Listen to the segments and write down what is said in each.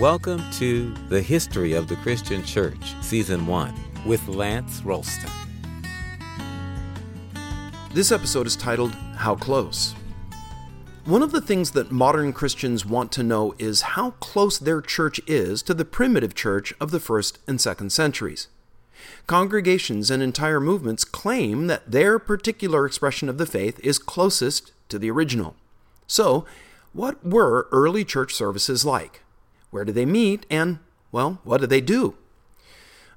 Welcome to The History of the Christian Church, Season 1, with Lance Ralston. This episode is titled How Close? One of the things that modern Christians want to know is how close their church is to the primitive church of the first and second centuries. Congregations and entire movements claim that their particular expression of the faith is closest to the original. So, what were early church services like? Where do they meet? And, well, what do they do?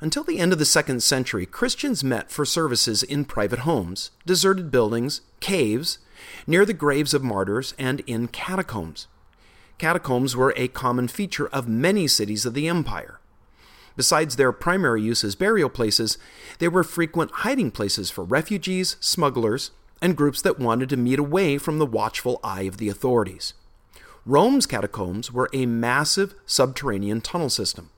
Until the end of the second century, Christians met for services in private homes, deserted buildings, caves, near the graves of martyrs, and in catacombs. Catacombs were a common feature of many cities of the empire. Besides their primary use as burial places, they were frequent hiding places for refugees, smugglers, and groups that wanted to meet away from the watchful eye of the authorities. Rome's catacombs were a massive subterranean tunnel system.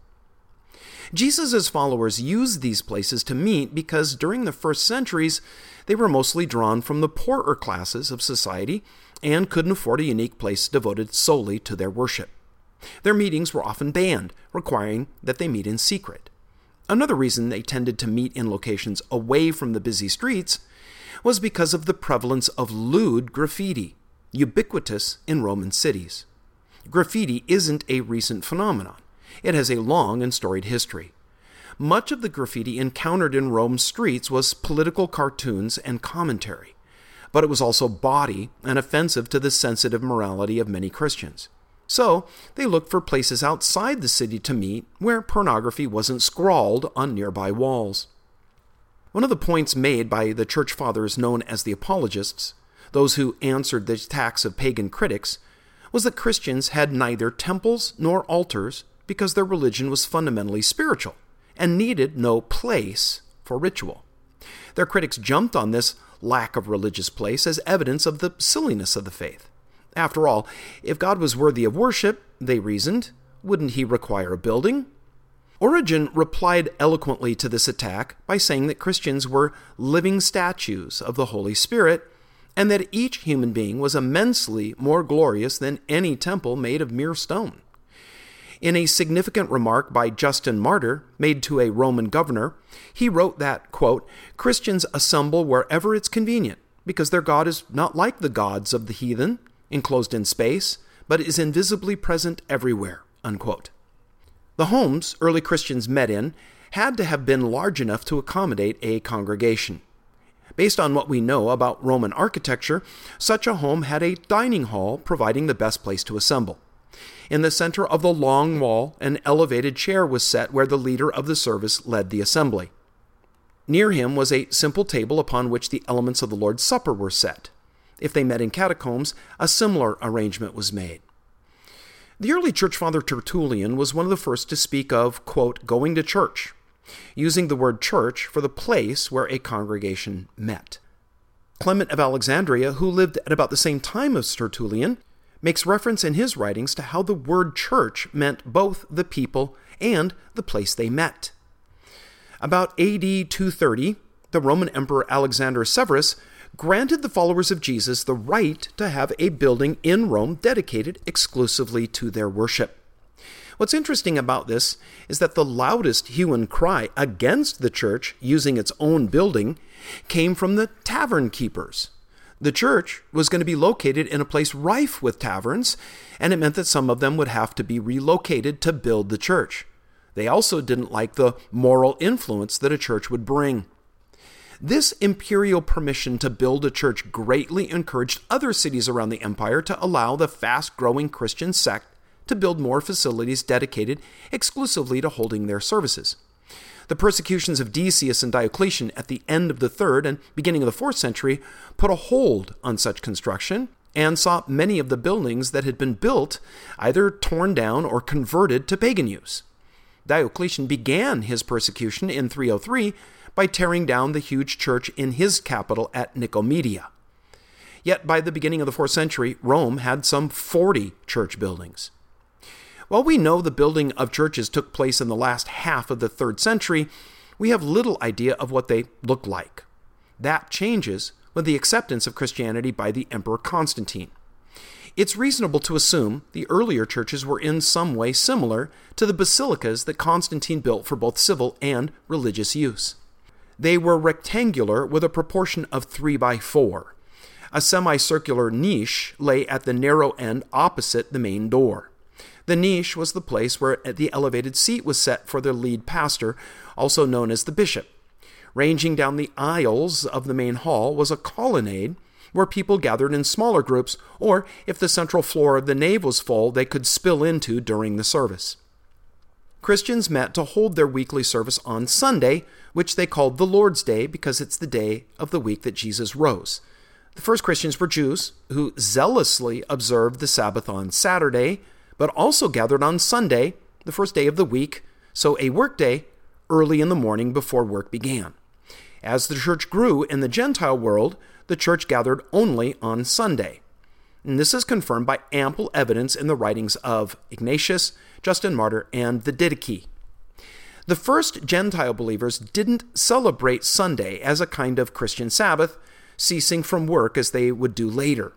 Jesus' followers used these places to meet because during the first centuries, they were mostly drawn from the poorer classes of society and couldn't afford a unique place devoted solely to their worship. Their meetings were often banned, requiring that they meet in secret. Another reason they tended to meet in locations away from the busy streets was because of the prevalence of lewd graffiti, ubiquitous in Roman cities. Graffiti isn't a recent phenomenon, it has a long and storied history. Much of the graffiti encountered in Rome's streets was political cartoons and commentary, but it was also bawdy and offensive to the sensitive morality of many Christians. So they looked for places outside the city to meet where pornography wasn't scrawled on nearby walls. One of the points made by the church fathers known as the apologists, those who answered the attacks of pagan critics, was that Christians had neither temples nor altars because their religion was fundamentally spiritual and needed no place for ritual. Their critics jumped on this lack of religious place as evidence of the silliness of the faith. After all, if God was worthy of worship, they reasoned, wouldn't he require a building? Origen replied eloquently to this attack by saying that Christians were living statues of the Holy Spirit and that each human being was immensely more glorious than any temple made of mere stone. In a significant remark by Justin Martyr, made to a Roman governor, he wrote that, quote, Christians assemble wherever it's convenient, because their God is not like the gods of the heathen, enclosed in space, but is invisibly present everywhere. Unquote. The homes early Christians met in had to have been large enough to accommodate a congregation. Based on what we know about Roman architecture, such a home had a dining hall providing the best place to assemble. In the center of the long wall, an elevated chair was set where the leader of the service led the assembly. Near him was a simple table upon which the elements of the Lord's Supper were set. If they met in catacombs, a similar arrangement was made. The early church father Tertullian was one of the first to speak of, quote, going to church, using the word church for the place where a congregation met. Clement of Alexandria, who lived at about the same time as Tertullian, makes reference in his writings to how the word church meant both the people and the place they met. About AD 230, the Roman Emperor Alexander Severus granted the followers of Jesus the right to have a building in Rome dedicated exclusively to their worship. What's interesting about this is that the loudest hue and cry against the church using its own building came from the tavern keepers. The church was going to be located in a place rife with taverns, and it meant that some of them would have to be relocated to build the church. They also didn't like the moral influence that a church would bring. This imperial permission to build a church greatly encouraged other cities around the empire to allow the fast growing Christian sect to build more facilities dedicated exclusively to holding their services. The persecutions of Decius and Diocletian at the end of the third and beginning of the fourth century put a hold on such construction and saw many of the buildings that had been built either torn down or converted to pagan use. Diocletian began his persecution in 303 by tearing down the huge church in his capital at Nicomedia. Yet by the beginning of the fourth century, Rome had some 40 church buildings. While we know the building of churches took place in the last half of the third century, we have little idea of what they looked like. That changes with the acceptance of Christianity by the Emperor Constantine. It's reasonable to assume the earlier churches were in some way similar to the basilicas that Constantine built for both civil and religious use. They were rectangular with a proportion of 3 by 4. A semicircular niche lay at the narrow end opposite the main door. The niche was the place where the elevated seat was set for the lead pastor, also known as the bishop. Ranging down the aisles of the main hall was a colonnade where people gathered in smaller groups, or if the central floor of the nave was full, they could spill into during the service. Christians met to hold their weekly service on Sunday, which they called the Lord's Day because it's the day of the week that Jesus rose. The first Christians were Jews who zealously observed the Sabbath on Saturday, but also gathered on Sunday, the first day of the week, so a workday early in the morning before work began. As the church grew in the Gentile world, the church gathered only on Sunday. And this is confirmed by ample evidence in the writings of Ignatius, Justin Martyr, and the Didache. The first Gentile believers didn't celebrate Sunday as a kind of Christian Sabbath, ceasing from work as they would do later.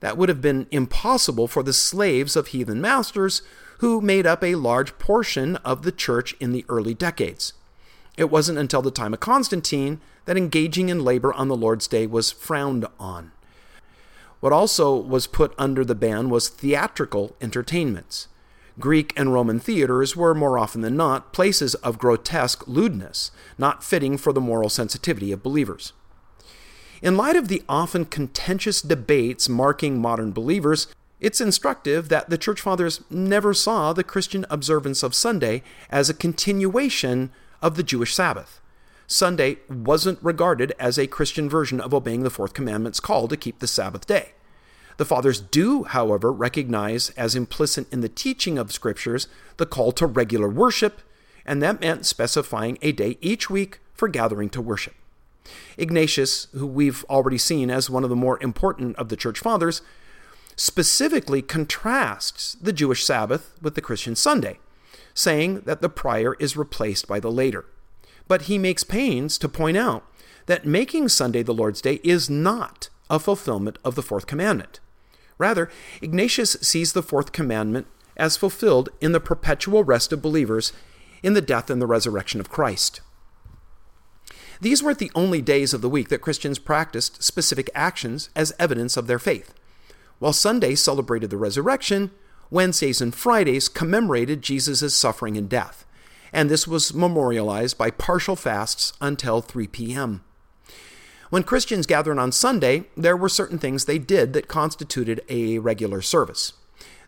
That would have been impossible for the slaves of heathen masters who made up a large portion of the church in the early decades. It wasn't until the time of Constantine that engaging in labor on the Lord's Day was frowned on. What also was put under the ban was theatrical entertainments. Greek and Roman theaters were more often than not places of grotesque lewdness, not fitting for the moral sensitivity of believers. In light of the often contentious debates marking modern believers, it's instructive that the Church Fathers never saw the Christian observance of Sunday as a continuation of the Jewish Sabbath. Sunday wasn't regarded as a Christian version of obeying the fourth commandment's call to keep the Sabbath day. The Fathers do, however, recognize as implicit in the teaching of Scriptures the call to regular worship, and that meant specifying a day each week for gathering to worship. Ignatius, who we've already seen as one of the more important of the Church Fathers, specifically contrasts the Jewish Sabbath with the Christian Sunday saying that the prior is replaced by the later. But he makes pains to point out that making Sunday the Lord's Day is not a fulfillment of the fourth commandment. Rather, Ignatius sees the fourth commandment as fulfilled in the perpetual rest of believers in the death and the resurrection of Christ. These weren't the only days of the week that Christians practiced specific actions as evidence of their faith. While Sunday celebrated the resurrection, Wednesdays and Fridays commemorated Jesus' suffering and death, and this was memorialized by partial fasts until 3 p.m. When Christians gathered on Sunday, there were certain things they did that constituted a regular service.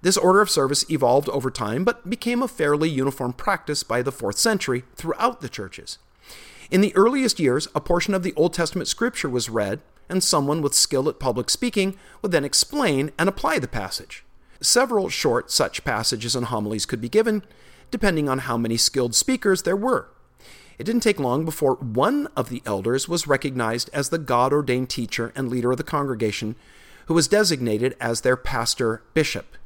This order of service evolved over time but became a fairly uniform practice by the 4th century throughout the churches. In the earliest years, a portion of the Old Testament scripture was read, and someone with skill at public speaking would then explain and apply the passage. Several short such passages and homilies could be given, depending on how many skilled speakers there were. It didn't take long before one of the elders was recognized as the God ordained teacher and leader of the congregation, who was designated as their pastor bishop.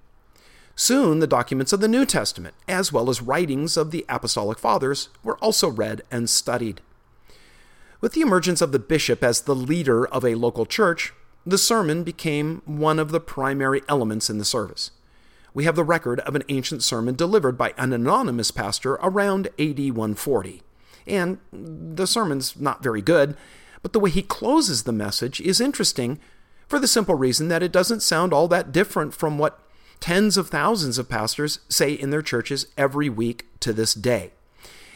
Soon, the documents of the New Testament, as well as writings of the Apostolic Fathers, were also read and studied. With the emergence of the bishop as the leader of a local church, the sermon became one of the primary elements in the service. We have the record of an ancient sermon delivered by an anonymous pastor around AD 140. And the sermon's not very good, but the way he closes the message is interesting for the simple reason that it doesn't sound all that different from what tens of thousands of pastors say in their churches every week to this day.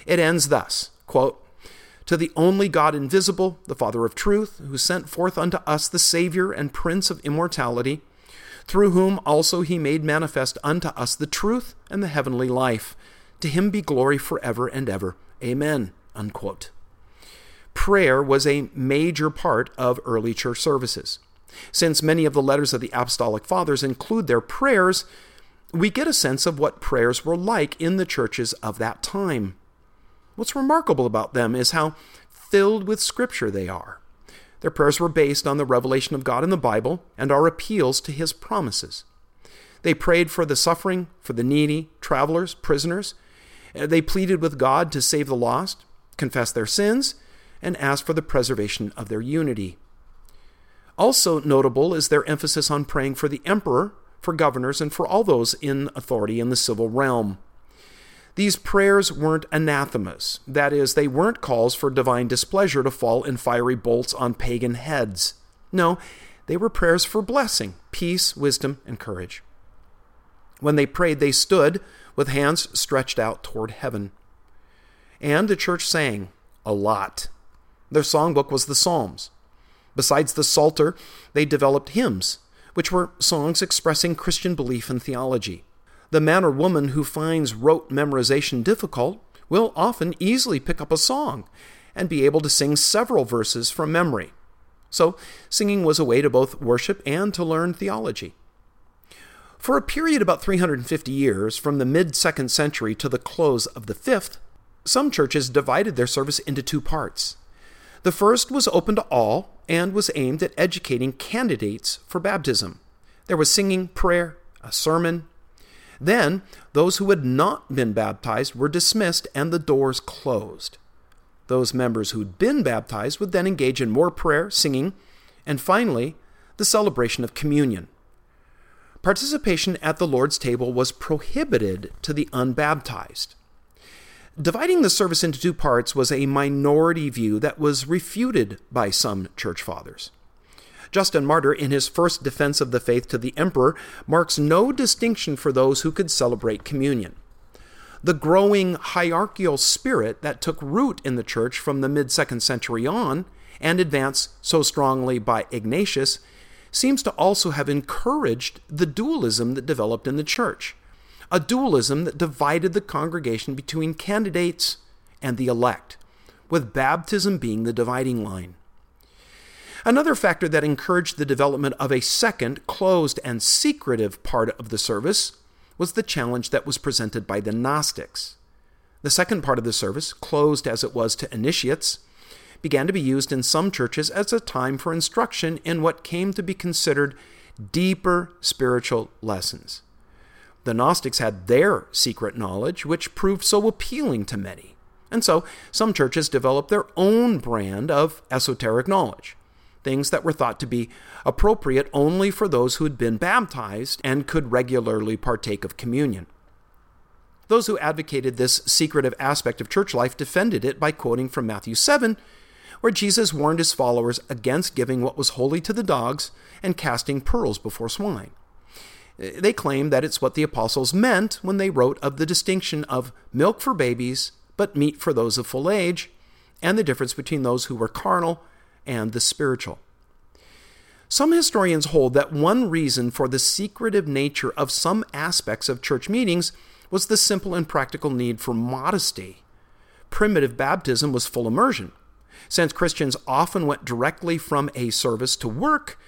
It ends thus quote, to the only God invisible, the Father of truth, who sent forth unto us the Savior and Prince of immortality, through whom also he made manifest unto us the truth and the heavenly life. To him be glory forever and ever. Amen. Unquote. Prayer was a major part of early church services. Since many of the letters of the Apostolic Fathers include their prayers, we get a sense of what prayers were like in the churches of that time. What's remarkable about them is how filled with Scripture they are. Their prayers were based on the revelation of God in the Bible and are appeals to His promises. They prayed for the suffering, for the needy, travelers, prisoners. Uh, they pleaded with God to save the lost, confess their sins, and ask for the preservation of their unity. Also notable is their emphasis on praying for the emperor, for governors, and for all those in authority in the civil realm. These prayers weren't anathemas, that is, they weren't calls for divine displeasure to fall in fiery bolts on pagan heads. No, they were prayers for blessing, peace, wisdom, and courage. When they prayed, they stood with hands stretched out toward heaven. And the church sang a lot. Their songbook was the Psalms. Besides the Psalter, they developed hymns, which were songs expressing Christian belief and theology. The man or woman who finds rote memorization difficult will often easily pick up a song and be able to sing several verses from memory. So, singing was a way to both worship and to learn theology. For a period about 350 years, from the mid second century to the close of the fifth, some churches divided their service into two parts. The first was open to all and was aimed at educating candidates for baptism. There was singing, prayer, a sermon. Then, those who had not been baptized were dismissed and the doors closed. Those members who'd been baptized would then engage in more prayer, singing, and finally, the celebration of communion. Participation at the Lord's table was prohibited to the unbaptized. Dividing the service into two parts was a minority view that was refuted by some church fathers. Justin Martyr, in his first defense of the faith to the emperor, marks no distinction for those who could celebrate communion. The growing hierarchical spirit that took root in the church from the mid second century on, and advanced so strongly by Ignatius, seems to also have encouraged the dualism that developed in the church a dualism that divided the congregation between candidates and the elect, with baptism being the dividing line. Another factor that encouraged the development of a second, closed, and secretive part of the service was the challenge that was presented by the Gnostics. The second part of the service, closed as it was to initiates, began to be used in some churches as a time for instruction in what came to be considered deeper spiritual lessons. The Gnostics had their secret knowledge, which proved so appealing to many. And so some churches developed their own brand of esoteric knowledge, things that were thought to be appropriate only for those who had been baptized and could regularly partake of communion. Those who advocated this secretive aspect of church life defended it by quoting from Matthew 7, where Jesus warned his followers against giving what was holy to the dogs and casting pearls before swine. They claim that it's what the apostles meant when they wrote of the distinction of milk for babies, but meat for those of full age, and the difference between those who were carnal and the spiritual. Some historians hold that one reason for the secretive nature of some aspects of church meetings was the simple and practical need for modesty. Primitive baptism was full immersion. Since Christians often went directly from a service to work,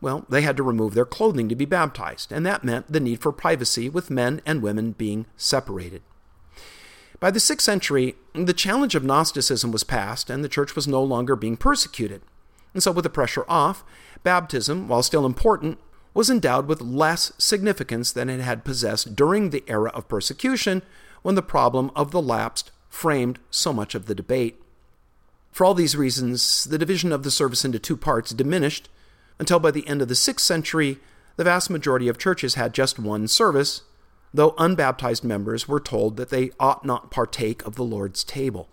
well, they had to remove their clothing to be baptized, and that meant the need for privacy, with men and women being separated. By the 6th century, the challenge of Gnosticism was past, and the church was no longer being persecuted. And so, with the pressure off, baptism, while still important, was endowed with less significance than it had possessed during the era of persecution, when the problem of the lapsed framed so much of the debate. For all these reasons, the division of the service into two parts diminished until by the end of the 6th century, the vast majority of churches had just one service, though unbaptized members were told that they ought not partake of the Lord's table.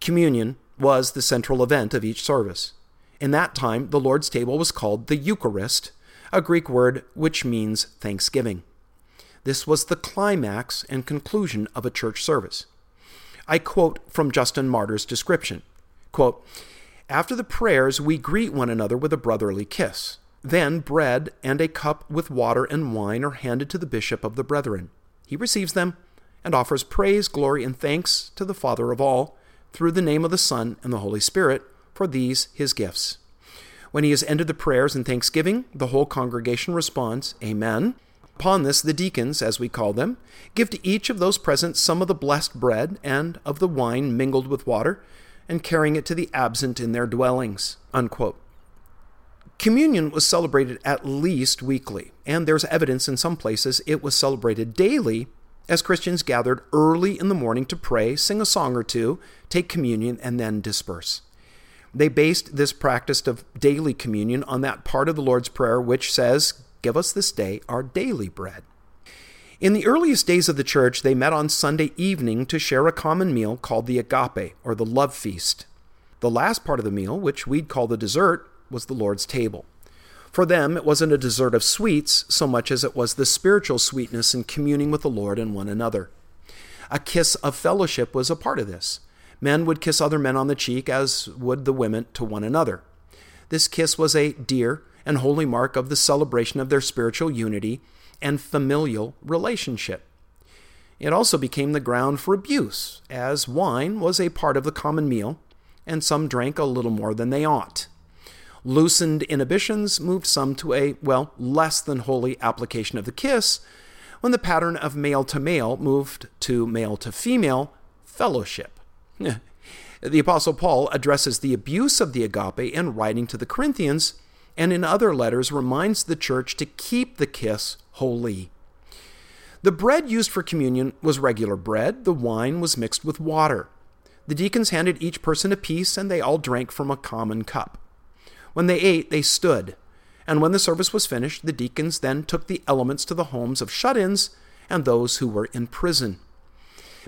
Communion was the central event of each service. In that time, the Lord's table was called the Eucharist, a Greek word which means thanksgiving. This was the climax and conclusion of a church service. I quote from Justin Martyr's description quote, after the prayers, we greet one another with a brotherly kiss. Then bread and a cup with water and wine are handed to the bishop of the brethren. He receives them and offers praise, glory, and thanks to the Father of all, through the name of the Son and the Holy Spirit, for these his gifts. When he has ended the prayers and thanksgiving, the whole congregation responds, Amen. Upon this, the deacons, as we call them, give to each of those present some of the blessed bread and of the wine mingled with water and carrying it to the absent in their dwellings. Unquote. Communion was celebrated at least weekly, and there's evidence in some places it was celebrated daily as Christians gathered early in the morning to pray, sing a song or two, take communion, and then disperse. They based this practice of daily communion on that part of the Lord's Prayer which says, Give us this day our daily bread. In the earliest days of the church, they met on Sunday evening to share a common meal called the agape, or the love feast. The last part of the meal, which we'd call the dessert, was the Lord's table. For them, it wasn't a dessert of sweets so much as it was the spiritual sweetness in communing with the Lord and one another. A kiss of fellowship was a part of this. Men would kiss other men on the cheek, as would the women to one another. This kiss was a dear and holy mark of the celebration of their spiritual unity and familial relationship. It also became the ground for abuse, as wine was a part of the common meal, and some drank a little more than they ought. Loosened inhibitions moved some to a, well, less than holy application of the kiss, when the pattern of male to male moved to male to female fellowship. the Apostle Paul addresses the abuse of the agape in writing to the Corinthians, and in other letters reminds the church to keep the kiss holy. The bread used for communion was regular bread, the wine was mixed with water. The deacons handed each person a piece, and they all drank from a common cup. When they ate, they stood, and when the service was finished, the deacons then took the elements to the homes of shut ins and those who were in prison.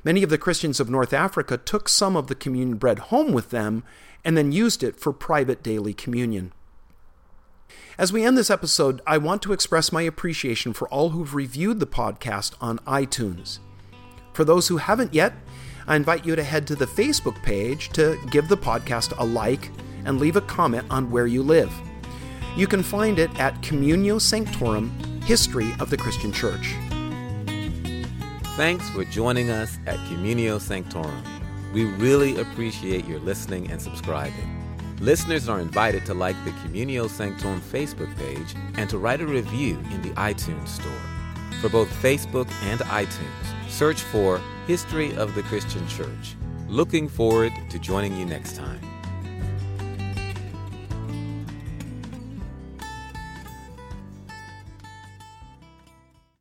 Many of the Christians of North Africa took some of the communion bread home with them and then used it for private daily communion. As we end this episode, I want to express my appreciation for all who've reviewed the podcast on iTunes. For those who haven't yet, I invite you to head to the Facebook page to give the podcast a like and leave a comment on where you live. You can find it at Communio Sanctorum History of the Christian Church. Thanks for joining us at Communio Sanctorum. We really appreciate your listening and subscribing. Listeners are invited to like the Communio Sanctorum Facebook page and to write a review in the iTunes Store. For both Facebook and iTunes, search for History of the Christian Church. Looking forward to joining you next time.